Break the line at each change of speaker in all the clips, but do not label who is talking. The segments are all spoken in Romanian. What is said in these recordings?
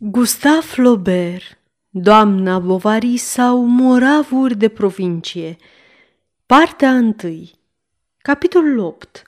Gustave Flaubert, Doamna Bovary sau Moravuri de provincie. Partea 1 Capitolul 8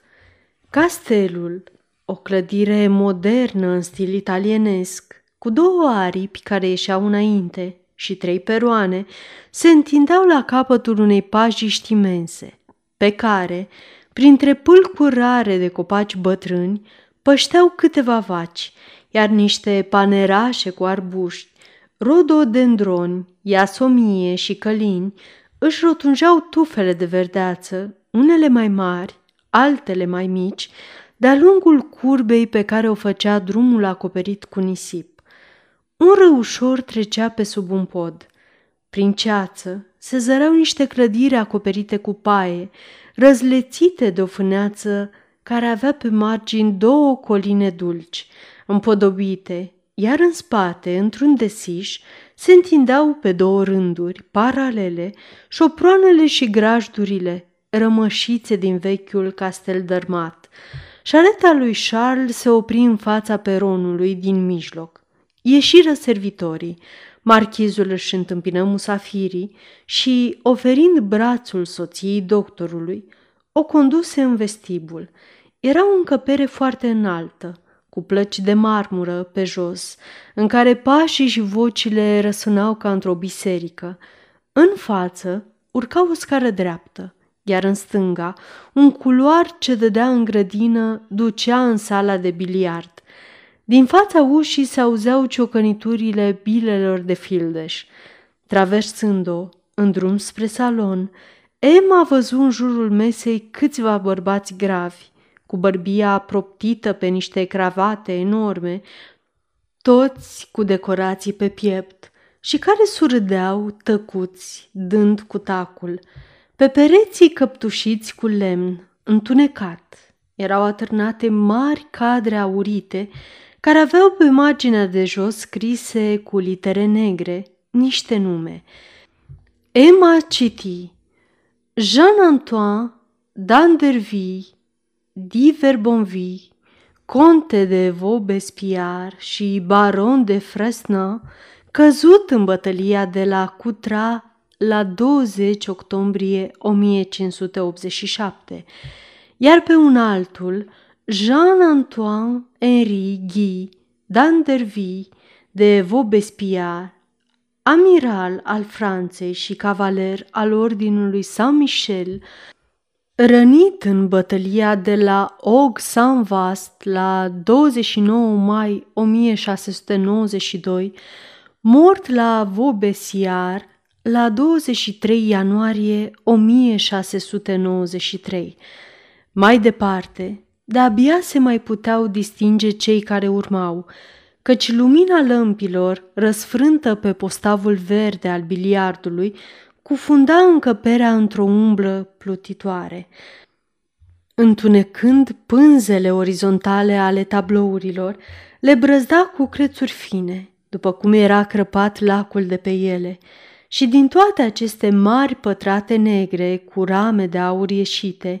Castelul, o clădire modernă în stil italienesc, cu două aripi care ieșeau înainte și trei peroane, se întindeau la capătul unei pajiști imense, pe care, printre pâlcuri rare de copaci bătrâni, pășteau câteva vaci, iar niște panerașe cu arbuști, rododendroni, iasomie și călini își rotunjeau tufele de verdeață, unele mai mari, altele mai mici, de-a lungul curbei pe care o făcea drumul acoperit cu nisip. Un răușor trecea pe sub un pod. Prin ceață se zăreau niște clădiri acoperite cu paie, răzlețite de o fâneață care avea pe margini două coline dulci, împodobite, iar în spate, într-un desiș, se întindeau pe două rânduri, paralele, șoproanele și grajdurile, rămășițe din vechiul castel dărmat. Șareta lui Charles se opri în fața peronului din mijloc. Ieșiră servitorii. Marchizul își întâmpină musafirii și, oferind brațul soției doctorului, o conduse în vestibul. Era o încăpere foarte înaltă, cu plăci de marmură pe jos, în care pașii și vocile răsunau ca într-o biserică. În față urca o scară dreaptă, iar în stânga un culoar ce dădea în grădină ducea în sala de biliard. Din fața ușii se auzeau ciocăniturile bilelor de fildeș. Traversând-o, în drum spre salon, Emma a văzut în jurul mesei câțiva bărbați gravi, cu bărbia proptită pe niște cravate enorme, toți cu decorații pe piept și care surdeau tăcuți, dând cu tacul. Pe pereții căptușiți cu lemn, întunecat, erau atârnate mari cadre aurite care aveau pe marginea de jos scrise cu litere negre niște nume. Emma citi Jean-Antoine d'Anderville Di Verbonville, conte de Vaubespiar și baron de Fresna, căzut în bătălia de la Cutra la 20 octombrie 1587, iar pe un altul, Jean-Antoine Henri Guy d'Anderville de Vaubespiar, amiral al Franței și cavaler al Ordinului Saint-Michel, Rănit în bătălia de la Og-Sanvast la 29 mai 1692, mort la Vobesiar la 23 ianuarie 1693. Mai departe, de-abia se mai puteau distinge cei care urmau, căci lumina lămpilor, răsfrântă pe postavul verde al biliardului, cufunda încăperea într-o umblă plutitoare. Întunecând pânzele orizontale ale tablourilor, le brăzda cu crețuri fine, după cum era crăpat lacul de pe ele, și din toate aceste mari pătrate negre cu rame de aur ieșite,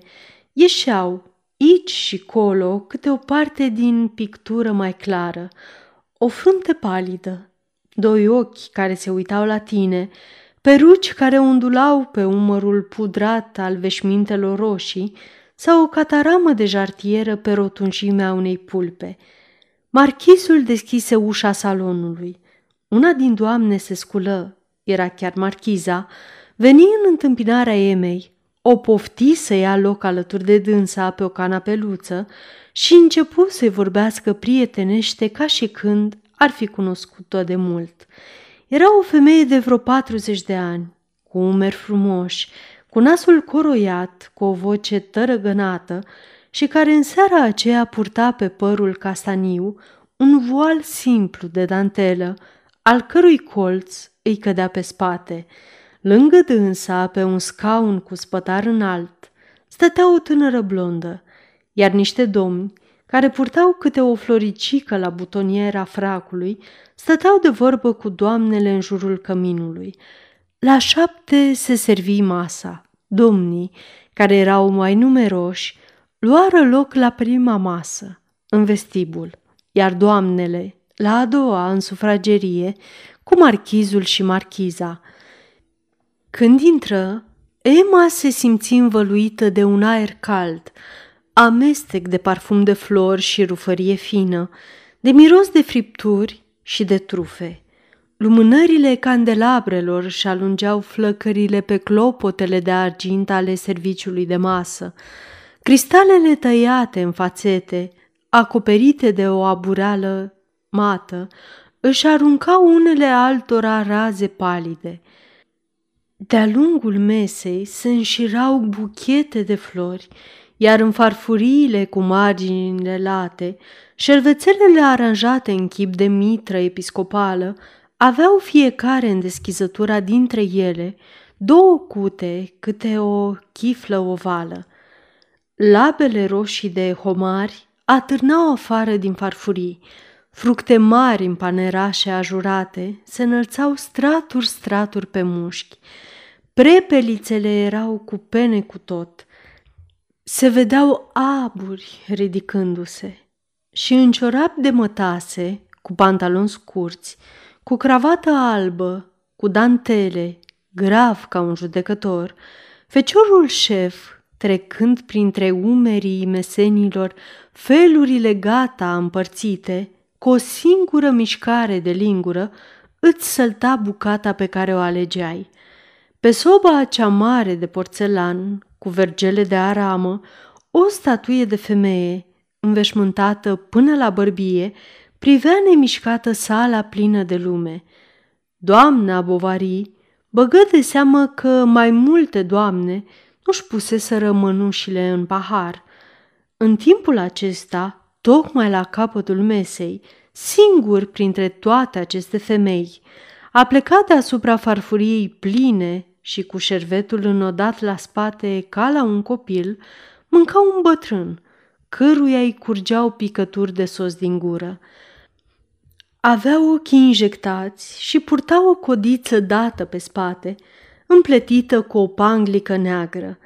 ieșeau, aici și colo, câte o parte din pictură mai clară, o frunte palidă, doi ochi care se uitau la tine, peruci care undulau pe umărul pudrat al veșmintelor roșii sau o cataramă de jartieră pe rotunjimea unei pulpe. Marchisul deschise ușa salonului. Una din doamne se sculă, era chiar marchiza, veni în întâmpinarea Emei, o pofti să ia loc alături de dânsa pe o canapeluță și începu să-i vorbească prietenește ca și când ar fi cunoscut-o de mult. Era o femeie de vreo 40 de ani, cu umeri frumoși, cu nasul coroiat, cu o voce tărăgănată și care în seara aceea purta pe părul castaniu un voal simplu de dantelă, al cărui colț îi cădea pe spate. Lângă dânsa, pe un scaun cu spătar înalt, stătea o tânără blondă, iar niște domni care purtau câte o floricică la butoniera fracului, stăteau de vorbă cu doamnele în jurul căminului. La șapte se servi masa. Domnii, care erau mai numeroși, luară loc la prima masă, în vestibul, iar doamnele, la a doua în sufragerie, cu marchizul și marchiza. Când intră, Emma se simți învăluită de un aer cald, amestec de parfum de flori și rufărie fină, de miros de fripturi și de trufe. Lumânările candelabrelor și alungeau flăcările pe clopotele de argint ale serviciului de masă. Cristalele tăiate în fațete, acoperite de o abureală mată, își aruncau unele altora raze palide. De-a lungul mesei se înșirau buchete de flori, iar în farfuriile cu marginile late, șervețelele aranjate în chip de mitră episcopală aveau fiecare în deschizătura dintre ele două cute câte o chiflă ovală. Labele roșii de homari atârnau afară din farfurii, fructe mari în panerașe ajurate se înălțau straturi-straturi pe mușchi, prepelițele erau cu pene cu tot, se vedeau aburi ridicându-se și în ciorap de mătase, cu pantaloni scurți, cu cravată albă, cu dantele, grav ca un judecător, feciorul șef, trecând printre umerii mesenilor felurile gata împărțite, cu o singură mișcare de lingură, îți sălta bucata pe care o alegeai. Pe soba cea mare de porțelan, cu vergele de aramă, o statuie de femeie, înveșmântată până la bărbie, privea nemișcată sala plină de lume. Doamna Bovary băgă de seamă că mai multe doamne nu-și puseseră mănușile în pahar. În timpul acesta, tocmai la capătul mesei, singur printre toate aceste femei, a plecat deasupra farfuriei pline și cu șervetul înodat la spate ca la un copil, mânca un bătrân, căruia îi curgeau picături de sos din gură. Avea ochii injectați și purta o codiță dată pe spate, împletită cu o panglică neagră.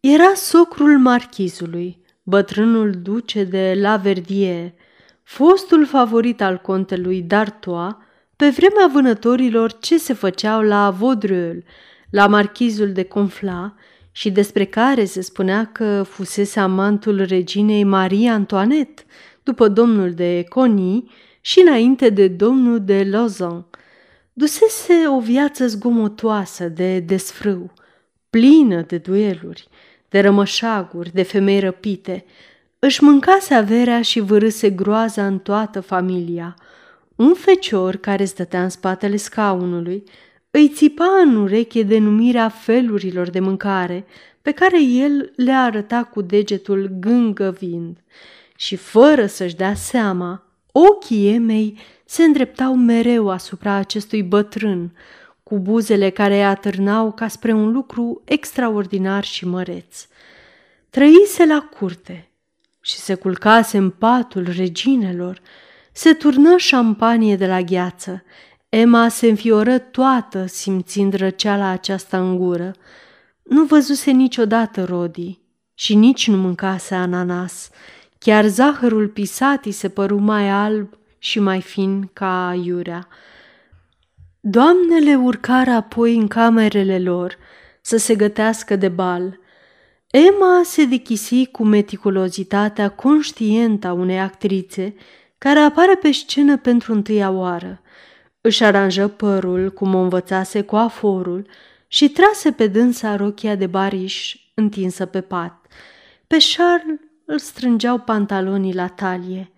Era socrul marchizului, bătrânul duce de La Verdier, fostul favorit al contelui D'Artois, pe vremea vânătorilor ce se făceau la Vaudreuil, la marchizul de Confla și despre care se spunea că fusese amantul reginei Marie Antoinette, după domnul de Coni și înainte de domnul de Lausanne. Dusese o viață zgomotoasă de desfrâu, plină de dueluri, de rămășaguri, de femei răpite. Își mâncase averea și vârâse groaza în toată familia. Un fecior care stătea în spatele scaunului îi țipa în ureche denumirea felurilor de mâncare pe care el le arăta cu degetul gângăvind și fără să-și dea seama, ochii Emei se îndreptau mereu asupra acestui bătrân, cu buzele care îi atârnau ca spre un lucru extraordinar și măreț. Trăise la curte și se culcase în patul reginelor, se turnă șampanie de la gheață. Emma se înfioră toată simțind răceala aceasta în gură. Nu văzuse niciodată Rodi și nici nu mâncase ananas. Chiar zahărul pisatii se păru mai alb și mai fin ca iurea. Doamnele urcară apoi în camerele lor să se gătească de bal. Emma se dechisi cu meticulozitatea conștientă a unei actrițe care apare pe scenă pentru întâia oară. Își aranjă părul cum o învățase cu aforul și trase pe dânsa rochia de bariș întinsă pe pat. Pe Charles îl strângeau pantalonii la talie.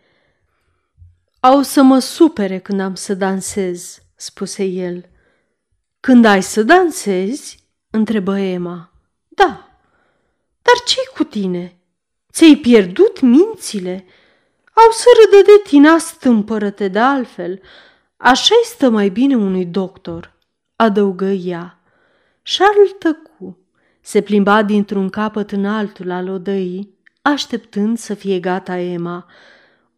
Au să mă supere când am să dansez, spuse el. Când ai să dansezi? întrebă Emma. Da. Dar ce cu tine? Ți-ai pierdut mințile? Au să râdă de tine, astâmpără-te de altfel. Așa-i stă mai bine unui doctor, adăugă ea. Charles tăcu. Se plimba dintr-un capăt în altul al odăii, așteptând să fie gata Emma.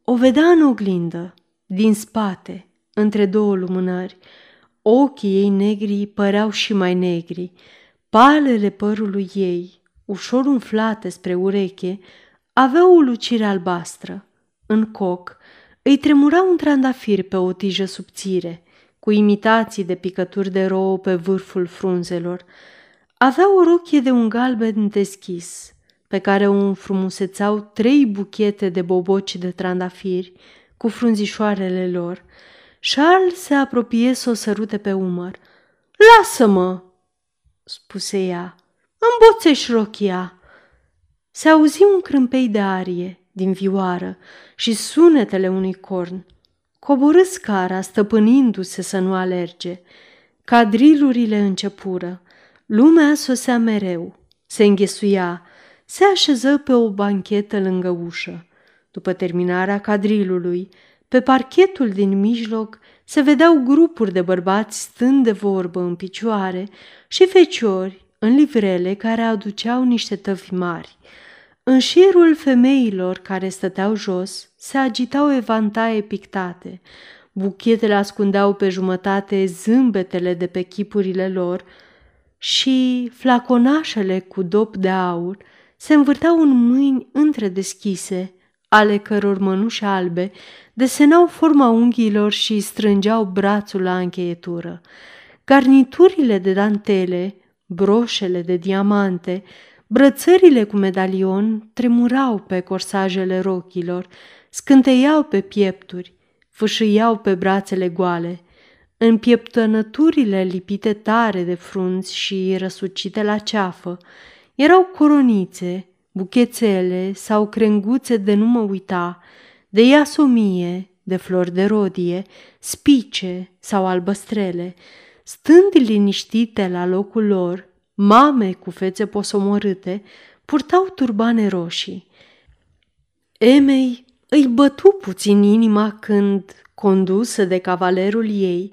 O vedea în oglindă, din spate, între două lumânări. Ochii ei negri păreau și mai negri. Palele părului ei, ușor umflate spre ureche, aveau o lucire albastră. În coc, îi tremura un trandafir pe o tijă subțire, cu imitații de picături de rouă pe vârful frunzelor. Avea o rochie de un galben deschis, pe care o înfrumusețau trei buchete de boboci de trandafiri cu frunzișoarele lor. Charles se apropie să o sărute pe umăr. Lasă-mă!" spuse ea. Îmboțești rochia!" Se auzi un crâmpei de arie din vioară și sunetele unui corn. Coborâ scara, stăpânindu-se să nu alerge. Cadrilurile începură. Lumea sosea mereu. Se înghesuia. Se așeză pe o banchetă lângă ușă. După terminarea cadrilului, pe parchetul din mijloc se vedeau grupuri de bărbați stând de vorbă în picioare și feciori în livrele care aduceau niște tăvi mari. În șirul femeilor care stăteau jos se agitau evantaie pictate. Buchetele ascundeau pe jumătate zâmbetele de pe chipurile lor și flaconașele cu dop de aur se învârteau în mâini întredeschise, ale căror mănuși albe desenau forma unghiilor și strângeau brațul la încheietură. Garniturile de dantele, broșele de diamante, brățările cu medalion tremurau pe corsajele rochilor, scânteiau pe piepturi, fâșâiau pe brațele goale. În pieptănăturile lipite tare de frunți și răsucite la ceafă, erau coronițe, buchețele sau crenguțe de nu mă uita, de iasomie, de flori de rodie, spice sau albăstrele, stând liniștite la locul lor, mame cu fețe posomorâte, purtau turbane roșii. Emei îi bătu puțin inima când, condusă de cavalerul ei,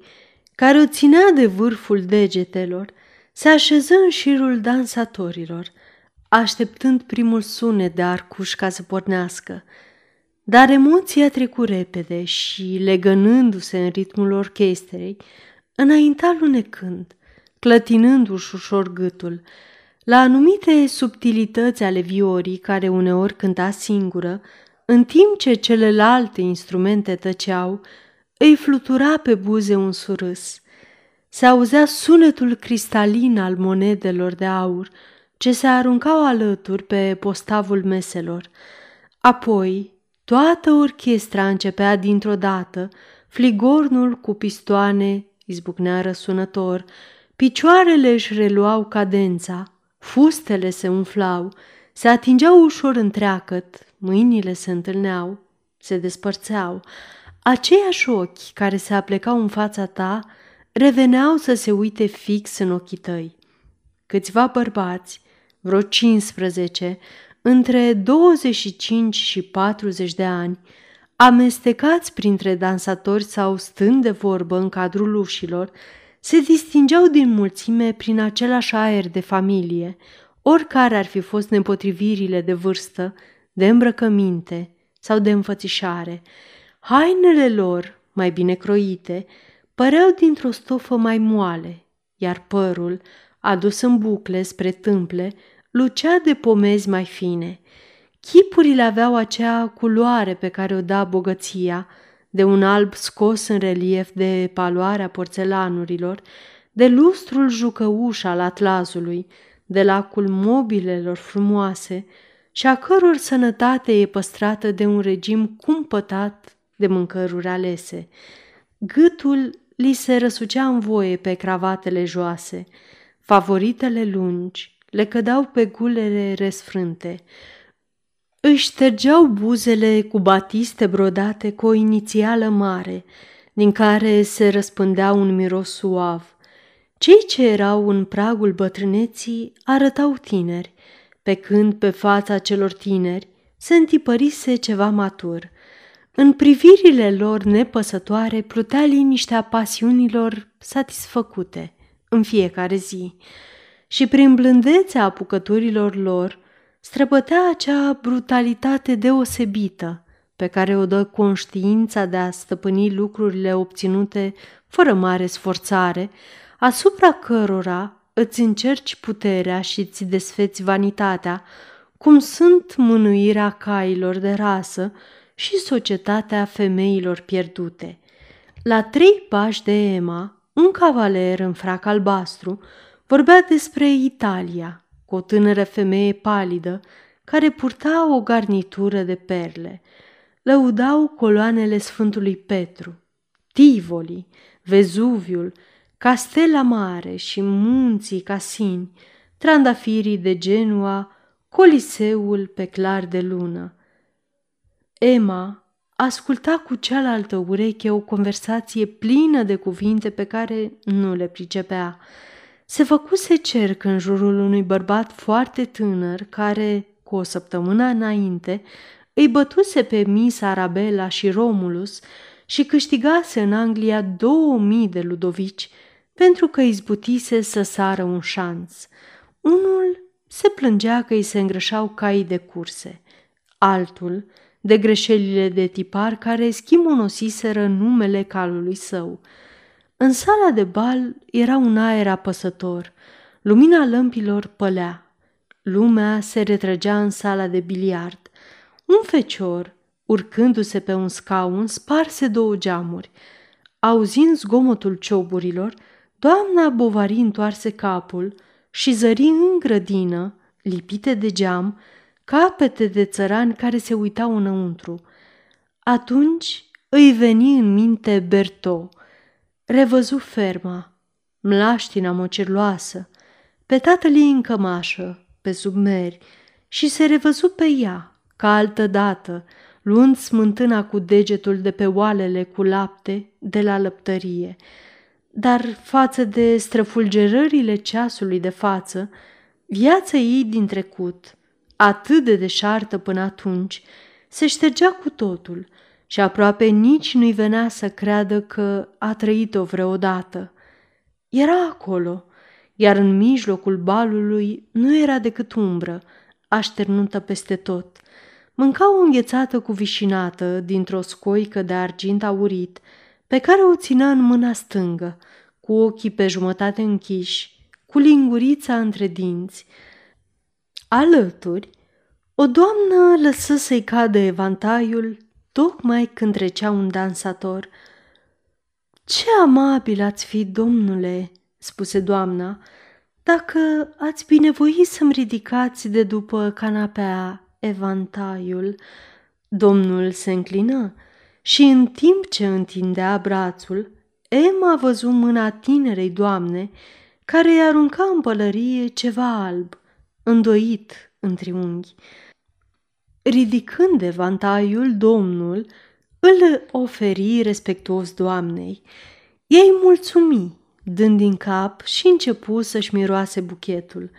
care o ținea de vârful degetelor, se așeză în șirul dansatorilor, așteptând primul sunet de arcuș ca să pornească. Dar emoția trecu repede și, legănându-se în ritmul orchestrei, înainta lunecând, clătinându-și ușor gâtul. La anumite subtilități ale viorii, care uneori cânta singură, în timp ce celelalte instrumente tăceau, îi flutura pe buze un surâs. Se auzea sunetul cristalin al monedelor de aur, ce se aruncau alături pe postavul meselor. Apoi, toată orchestra începea dintr-o dată, fligornul cu pistoane izbucnea răsunător, picioarele își reluau cadența, fustele se umflau, se atingeau ușor întreacăt, mâinile se întâlneau, se despărțeau. Aceiași ochi care se aplecau în fața ta reveneau să se uite fix în ochii tăi. Câțiva bărbați, vreo 15, între 25 și 40 de ani, amestecați printre dansatori sau stând de vorbă în cadrul ușilor, se distingeau din mulțime prin același aer de familie, oricare ar fi fost nepotrivirile de vârstă, de îmbrăcăminte sau de înfățișare. Hainele lor, mai bine croite, păreau dintr-o stofă mai moale, iar părul, adus în bucle spre tâmple, lucea de pomezi mai fine. Chipurile aveau acea culoare pe care o da bogăția, de un alb scos în relief de paloarea porțelanurilor, de lustrul jucăuș al atlazului, de lacul mobilelor frumoase și a căror sănătate e păstrată de un regim cumpătat de mâncăruri alese. Gâtul li se răsucea în voie pe cravatele joase, favoritele lungi le cădeau pe gulele resfrânte, își ștergeau buzele cu batiste brodate cu o inițială mare, din care se răspândea un miros suav. Cei ce erau în pragul bătrâneții arătau tineri, pe când pe fața celor tineri se întipărise ceva matur. În privirile lor nepăsătoare plutea liniștea pasiunilor satisfăcute în fiecare zi și prin blândețea apucăturilor lor străbătea acea brutalitate deosebită pe care o dă conștiința de a stăpâni lucrurile obținute fără mare sforțare, asupra cărora îți încerci puterea și îți desfeți vanitatea, cum sunt mânuirea cailor de rasă și societatea femeilor pierdute. La trei pași de Emma, un cavaler în frac albastru vorbea despre Italia, cu o tânără femeie palidă care purta o garnitură de perle. Lăudau coloanele Sfântului Petru, Tivoli, Vezuviul, Castela Mare și munții Casini, trandafirii de Genua, Coliseul pe clar de lună. Emma asculta cu cealaltă ureche o conversație plină de cuvinte pe care nu le pricepea. Se făcuse cerc în jurul unui bărbat foarte tânăr care, cu o săptămână înainte, îi bătuse pe Miss Arabella și Romulus și câștigase în Anglia două mii de ludovici pentru că izbutise să sară un șanț. Unul se plângea că îi se îngrășau caii de curse, altul de greșelile de tipar care schimonosiseră numele calului său. În sala de bal era un aer apăsător, lumina lămpilor pălea. Lumea se retrăgea în sala de biliard. Un fecior, urcându-se pe un scaun, sparse două geamuri. Auzind zgomotul cioburilor, doamna Bovari întoarse capul și zări în grădină, lipite de geam, capete de țărani care se uitau înăuntru. Atunci îi veni în minte Berto, revăzu ferma, mlaștina mocerloasă, pe tatăl ei în cămașă, pe submeri, și se revăzu pe ea, ca altă dată, luând smântâna cu degetul de pe oalele cu lapte de la lăptărie. Dar față de străfulgerările ceasului de față, viața ei din trecut, atât de deșartă până atunci, se ștergea cu totul și aproape nici nu-i venea să creadă că a trăit-o vreodată. Era acolo, iar în mijlocul balului nu era decât umbră, așternută peste tot. Mânca o înghețată cu vișinată dintr-o scoică de argint aurit, pe care o ținea în mâna stângă, cu ochii pe jumătate închiși, cu lingurița între dinți. Alături, o doamnă lăsă să-i cadă evantaiul tocmai când trecea un dansator. Ce amabil ați fi, domnule!" spuse doamna, dacă ați binevoi să-mi ridicați de după canapea evantaiul. Domnul se înclină și în timp ce întindea brațul, Emma văzut mâna tinerei doamne care îi arunca în pălărie ceva alb, îndoit în triunghi. Ridicând evantaiul, domnul îl oferi respectuos doamnei. Ei mulțumi, dând din cap și începu să-și miroase buchetul.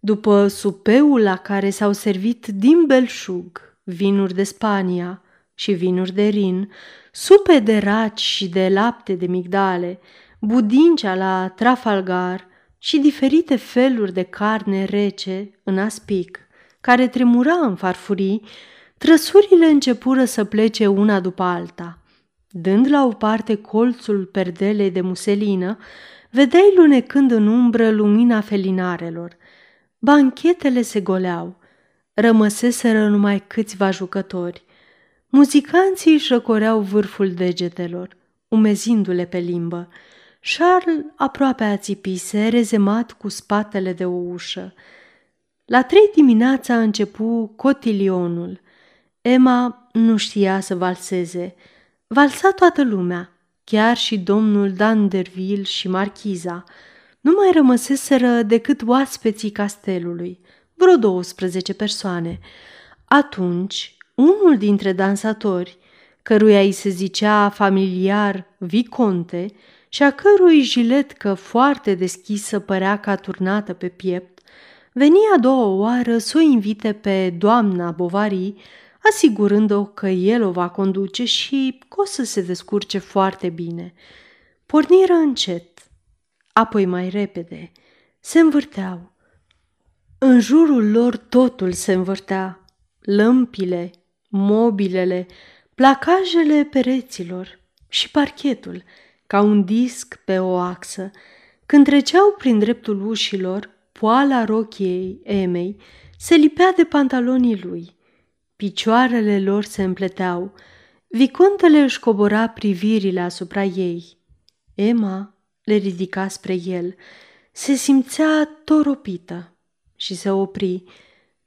După supeul la care s-au servit din belșug, vinuri de Spania și vinuri de Rin, supe de raci și de lapte de migdale, budincea la Trafalgar și diferite feluri de carne rece în aspic, care tremura în farfurii, trăsurile începură să plece una după alta. Dând la o parte colțul perdelei de muselină, vedeai lunecând în umbră lumina felinarelor. Banchetele se goleau. Rămăseseră numai câțiva jucători. Muzicanții își răcoreau vârful degetelor, umezindu-le pe limbă. Charles aproape ațipise, rezemat cu spatele de o ușă. La trei dimineața a început cotilionul. Emma nu știa să valseze. Valsa toată lumea, chiar și domnul Danderville și marchiza. Nu mai rămăseseră decât oaspeții castelului, vreo 12 persoane. Atunci, unul dintre dansatori, căruia îi se zicea familiar Viconte și a cărui jiletcă foarte deschisă părea ca turnată pe piept, veni a doua oară să o invite pe doamna Bovary, asigurând-o că el o va conduce și că o să se descurce foarte bine. Porniră încet, apoi mai repede, se învârteau. În jurul lor totul se învârtea, lămpile, mobilele, placajele pereților și parchetul, ca un disc pe o axă. Când treceau prin dreptul ușilor, poala rochiei Emei se lipea de pantalonii lui. picioarele lor se împleteau. Vicontele își cobora privirile asupra ei. Emma le ridica spre el. Se simțea toropită și se opri.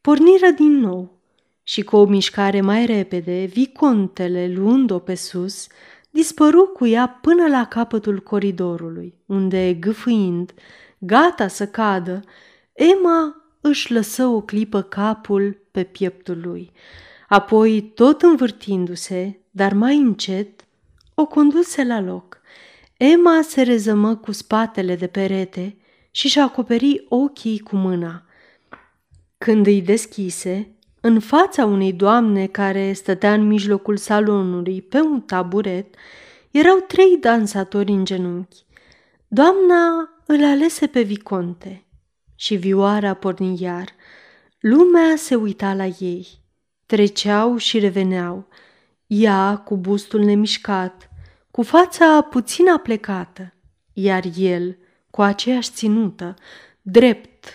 Porniră din nou și cu o mișcare mai repede, vicontele, luând-o pe sus, dispăru cu ea până la capătul coridorului, unde, gâfâind, gata să cadă, Emma își lăsă o clipă capul pe pieptul lui. Apoi, tot învârtindu-se, dar mai încet, o conduse la loc. Emma se rezămă cu spatele de perete și și acoperi ochii cu mâna. Când îi deschise, în fața unei doamne care stătea în mijlocul salonului pe un taburet, erau trei dansatori în genunchi. Doamna îl alese pe Viconte și vioara porni iar. Lumea se uita la ei. Treceau și reveneau. Ea cu bustul nemișcat, cu fața puțin aplecată, iar el cu aceeași ținută, drept,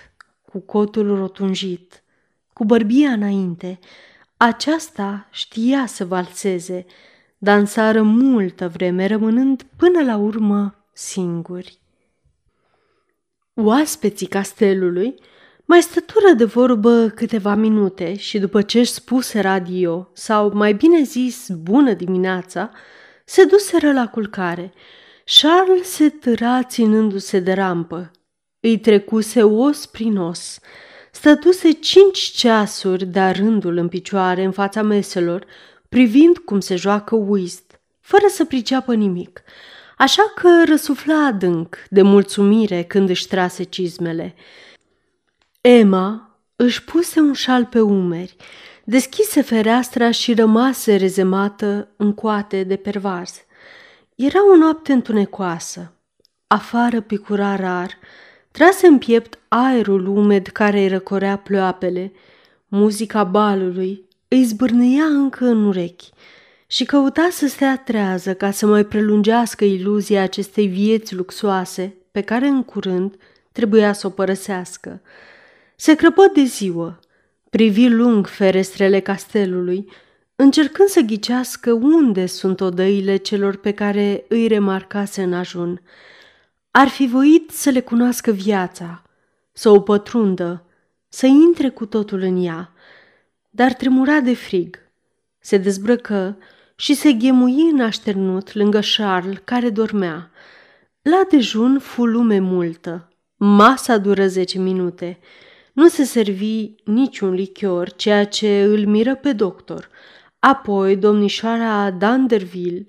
cu cotul rotunjit, cu bărbia înainte. Aceasta știa să valseze, dansară multă vreme, rămânând până la urmă singuri. Oaspeții castelului mai stătură de vorbă câteva minute și după ce își spuse radio, sau mai bine zis bună dimineața, se duseră la culcare. Charles se târa ținându-se de rampă. Îi trecuse os prin os. Stătuse cinci ceasuri de rândul în picioare în fața meselor, privind cum se joacă whist, fără să priceapă nimic. Așa că răsufla adânc de mulțumire când își trase cizmele. Emma își puse un șal pe umeri, deschise fereastra și rămase rezemată în coate de pervaz. Era o noapte întunecoasă. Afară picura rar, trase în piept aerul umed care îi răcorea ploapele. Muzica balului îi zbârnâia încă în urechi și căuta să stea trează ca să mai prelungească iluzia acestei vieți luxoase pe care în curând trebuia să o părăsească. Se crăpă de ziua, privi lung ferestrele castelului, încercând să ghicească unde sunt odăile celor pe care îi remarcase în ajun. Ar fi voit să le cunoască viața, să o pătrundă, să intre cu totul în ea, dar tremura de frig. Se dezbrăcă și se ghemui în așternut lângă Charles, care dormea. La dejun fu lume multă. Masa dură zece minute. Nu se servi niciun lichior, ceea ce îl miră pe doctor. Apoi domnișoara Danderville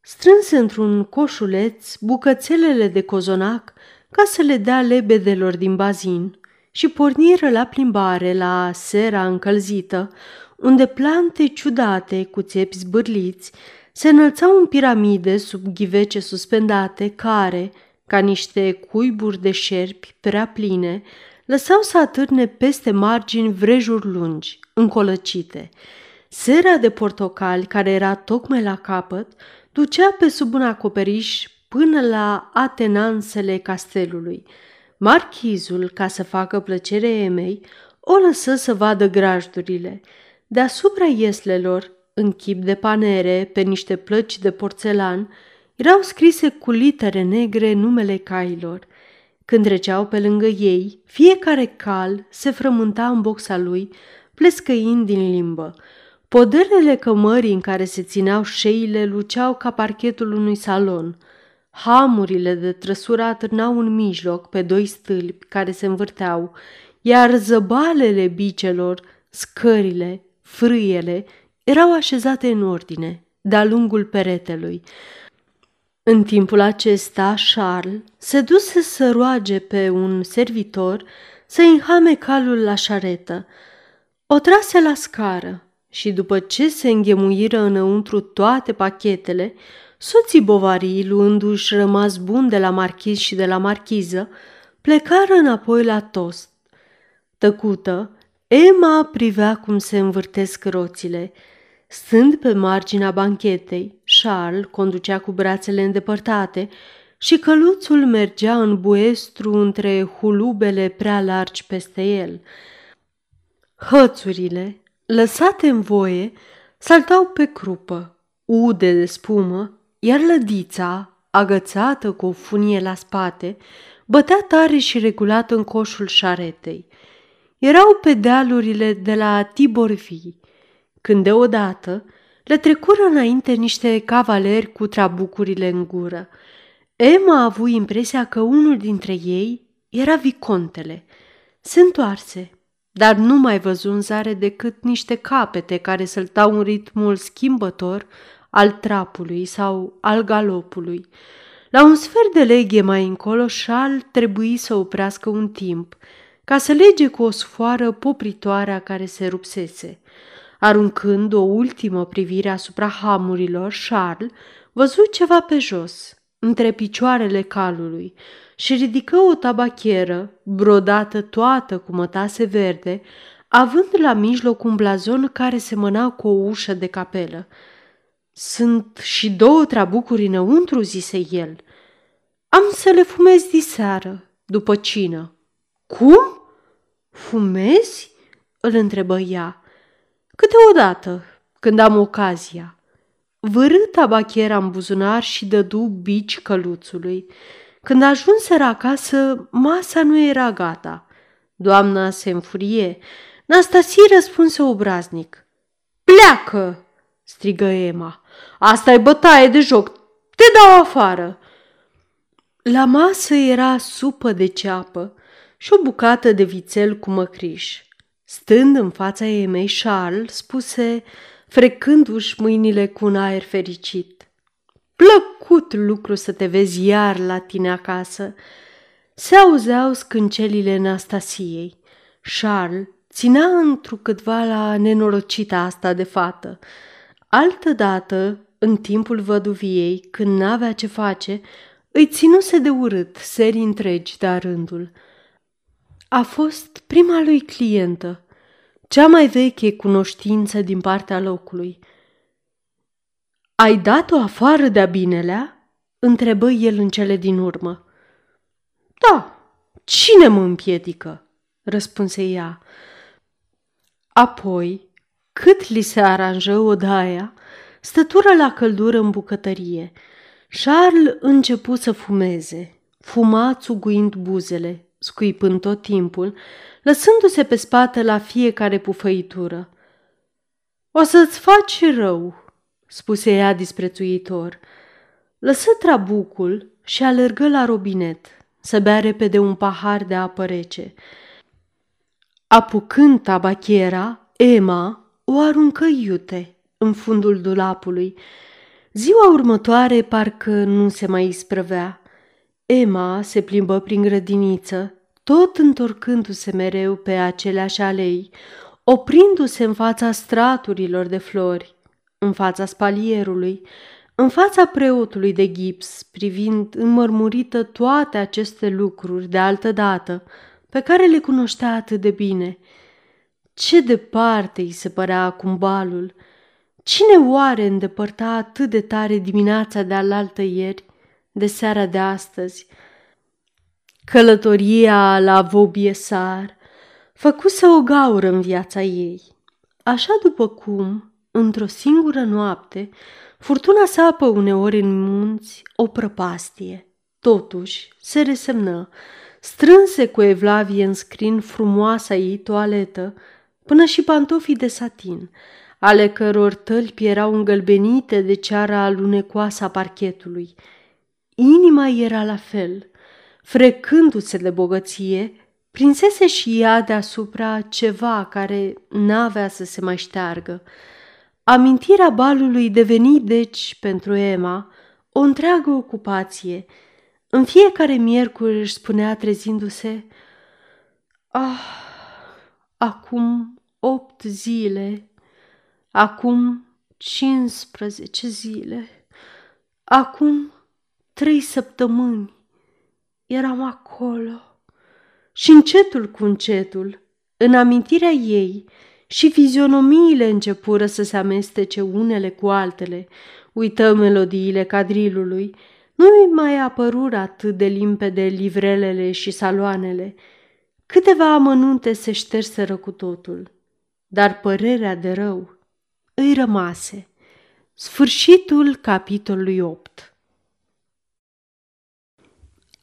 strânse într-un coșuleț bucățelele de cozonac ca să le dea lebedelor din bazin și porniră la plimbare la sera încălzită, unde plante ciudate cu țepi zbârliți se înălțau în piramide sub ghivece suspendate care, ca niște cuiburi de șerpi prea pline, lăsau să atârne peste margini vrejuri lungi, încolăcite. Sera de portocali, care era tocmai la capăt, ducea pe sub un acoperiș până la atenansele castelului. Marchizul, ca să facă plăcere Emei, o lăsă să vadă grajdurile. Deasupra ieslelor, în chip de panere, pe niște plăci de porțelan, erau scrise cu litere negre numele cailor – când treceau pe lângă ei, fiecare cal se frământa în boxa lui, plescăind din limbă. Poderele cămării în care se țineau șeile luceau ca parchetul unui salon. Hamurile de trăsură atârnau în mijloc pe doi stâlpi care se învârteau, iar zăbalele bicelor, scările, frâiele erau așezate în ordine, de-a lungul peretelui. În timpul acesta, Charles se duse să roage pe un servitor să înhame calul la șaretă. O trase la scară și după ce se înghemuiră înăuntru toate pachetele, soții bovarii, luându-și rămas bun de la marchiz și de la marchiză, plecară înapoi la tost. Tăcută, Emma privea cum se învârtesc roțile – Stând pe marginea banchetei, Charles conducea cu brațele îndepărtate și căluțul mergea în buestru între hulubele prea largi peste el. Hățurile, lăsate în voie, saltau pe crupă, ude de spumă, iar lădița, agățată cu o funie la spate, bătea tare și regulat în coșul șaretei. Erau pe dealurile de la Tiborvi, când deodată le trecură înainte niște cavaleri cu trabucurile în gură. Emma a avut impresia că unul dintre ei era vicontele. Se întoarse, dar nu mai văzu în zare decât niște capete care săltau în ritmul schimbător al trapului sau al galopului. La un sfert de leghe mai încolo, șal trebuie să oprească un timp, ca să lege cu o sfoară popritoarea care se rupsese. Aruncând o ultimă privire asupra hamurilor, Charles văzut ceva pe jos, între picioarele calului, și ridică o tabachieră, brodată toată cu mătase verde, având la mijloc un blazon care semăna cu o ușă de capelă. Sunt și două trabucuri înăuntru, zise el. Am să le fumez diseară, după cină. Cum? Fumezi? îl întrebă ea. Câteodată, când am ocazia. Vârâ tabachiera în buzunar și dădu bici căluțului. Când ajunseră acasă, masa nu era gata. Doamna se înfurie. Nastasie răspunse obraznic. Pleacă! strigă Emma. Asta e bătaie de joc. Te dau afară! La masă era supă de ceapă și o bucată de vițel cu măcriș. Stând în fața Emei, Charles spuse, frecându-și mâinile cu un aer fericit. Plăcut lucru să te vezi iar la tine acasă. Se auzeau scâncelile Anastasiei. Charles ținea întrucâtva la nenorocita asta de fată. Altădată, în timpul văduviei, când n-avea ce face, îi ținuse de urât serii întregi de rândul. A fost prima lui clientă, cea mai veche cunoștință din partea locului. Ai dat-o afară de-a binelea?" întrebă el în cele din urmă. Da, cine mă împiedică?" răspunse ea. Apoi, cât li se aranjă odaia, stătură la căldură în bucătărie. Charles începu să fumeze, fuma țuguind buzele, scuipând tot timpul, lăsându-se pe spate la fiecare pufăitură. O să-ți faci rău, spuse ea disprețuitor. Lăsă trabucul și alergă la robinet să bea repede un pahar de apă rece. Apucând tabachiera, Emma o aruncă iute în fundul dulapului. Ziua următoare parcă nu se mai isprăvea. Emma se plimbă prin grădiniță, tot întorcându-se mereu pe aceleași alei, oprindu-se în fața straturilor de flori, în fața spalierului, în fața preotului de gips, privind înmărmurită toate aceste lucruri de altă dată, pe care le cunoștea atât de bine. Ce departe îi se părea acum balul! Cine oare îndepărta atât de tare dimineața de alaltă ieri, de seara de astăzi? Călătoria la Vobiesar făcuse o gaură în viața ei. Așa după cum, într-o singură noapte, furtuna sapă uneori în munți o prăpastie. Totuși, se resemnă, strânse cu evlavie în scrin frumoasa ei toaletă, până și pantofii de satin, ale căror tălpi erau îngălbenite de ceara alunecoasă a parchetului. Inima era la fel – frecându-se de bogăție, prinsese și ea deasupra ceva care n-avea să se mai șteargă. Amintirea balului deveni, deci, pentru Emma, o întreagă ocupație. În fiecare miercuri își spunea trezindu-se, Ah, acum opt zile, acum cincisprezece zile, acum trei săptămâni eram acolo. Și încetul cu încetul, în amintirea ei, și fizionomiile începură să se amestece unele cu altele, uită melodiile cadrilului, nu-i mai apărură atât de limpede livrelele și saloanele. Câteva amănunte se șterseră cu totul. dar părerea de rău îi rămase. Sfârșitul capitolului 8